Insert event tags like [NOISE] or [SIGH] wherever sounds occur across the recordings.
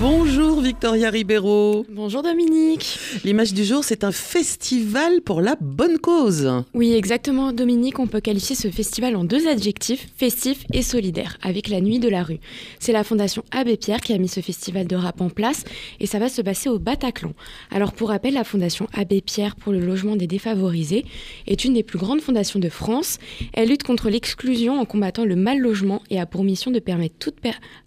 Bonjour Victoria Ribeiro. Bonjour Dominique. L'image du jour, c'est un festival pour la bonne cause. Oui, exactement Dominique, on peut qualifier ce festival en deux adjectifs, festif et solidaire, avec la nuit de la rue. C'est la fondation Abbé Pierre qui a mis ce festival de rap en place et ça va se passer au Bataclan. Alors pour rappel, la fondation Abbé Pierre pour le logement des défavorisés est une des plus grandes fondations de France. Elle lutte contre l'exclusion en combattant le mal logement et a pour mission de permettre,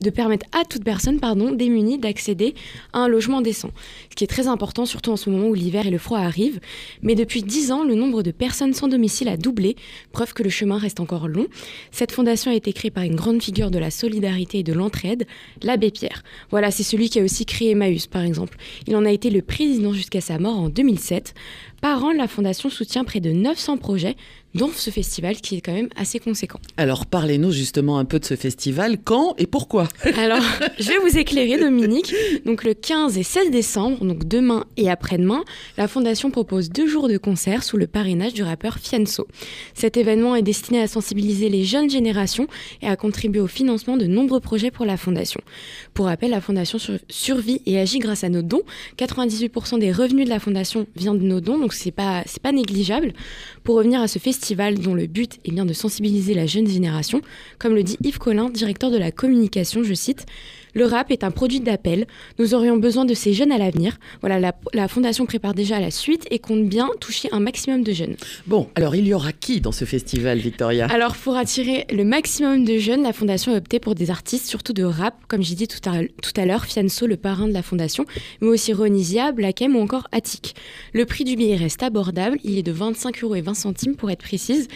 de permettre à toute personne pardon, démunie d'accéder à un logement décent, ce qui est très important surtout en ce moment où l'hiver et le froid arrivent. Mais depuis 10 ans, le nombre de personnes sans domicile a doublé, preuve que le chemin reste encore long. Cette fondation a été créée par une grande figure de la solidarité et de l'entraide, l'abbé Pierre. Voilà, c'est celui qui a aussi créé Emmaüs par exemple. Il en a été le président jusqu'à sa mort en 2007. Par an, la fondation soutient près de 900 projets, dont ce festival qui est quand même assez conséquent. Alors parlez-nous justement un peu de ce festival, quand et pourquoi? Alors [LAUGHS] je vais vous éclairer Dominique. Donc le 15 et 16 décembre, donc demain et après-demain, la fondation propose deux jours de concert sous le parrainage du rappeur Fianso. Cet événement est destiné à sensibiliser les jeunes générations et à contribuer au financement de nombreux projets pour la fondation. Pour rappel, la fondation survit et agit grâce à nos dons. 98% des revenus de la fondation vient de nos dons, donc c'est pas c'est pas négligeable. Pour revenir à ce festival dont le but est bien de sensibiliser la jeune génération, comme le dit Yves Collin, directeur de la communication, je cite, le rap est un produit d'appel. Nous aurions besoin de ces jeunes à l'avenir. Voilà, la, fondation prépare déjà la suite et compte bien toucher un maximum de jeunes. Bon, alors il y aura qui dans ce festival, Victoria? Alors pour attirer le maximum de jeunes, la fondation a opté pour des artistes, surtout de rap, comme j'ai dit tout à, l'heure, Fianso, le parrain de la fondation, mais aussi Ronisia, Blackem ou encore Attic. Le prix du billet reste abordable, il est de 25 euros et 20 centimes pour être précise,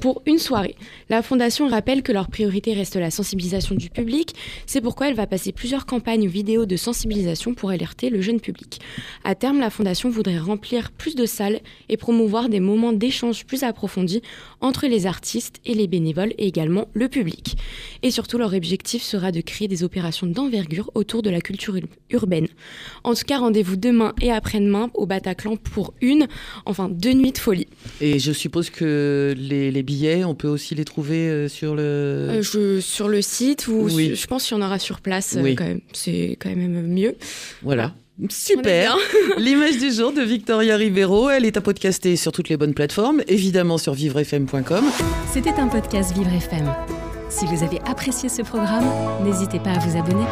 pour une soirée. La fondation rappelle que leur priorité reste la sensibilisation du public, c'est pourquoi elle va passer plusieurs campagnes vidéo de sensibilisation pour alerter le jeune public. À terme, la Fondation voudrait remplir plus de salles et promouvoir des moments d'échange plus approfondis entre les artistes et les bénévoles et également le public. Et surtout, leur objectif sera de créer des opérations d'envergure autour de la culture urbaine. En tout cas, rendez-vous demain et après-demain au Bataclan pour une, enfin deux nuits de folie. Et je suppose que les, billets, on peut aussi les trouver euh, sur le... Euh, je, sur le site ou je pense qu'il y en aura sur place. Euh, quand même. C'est quand même mieux. Voilà. Super. [LAUGHS] L'image du jour de Victoria Rivero, elle est à podcaster sur toutes les bonnes plateformes, évidemment sur vivrefm.com. C'était un podcast Vivre FM. Si vous avez apprécié ce programme, n'hésitez pas à vous abonner.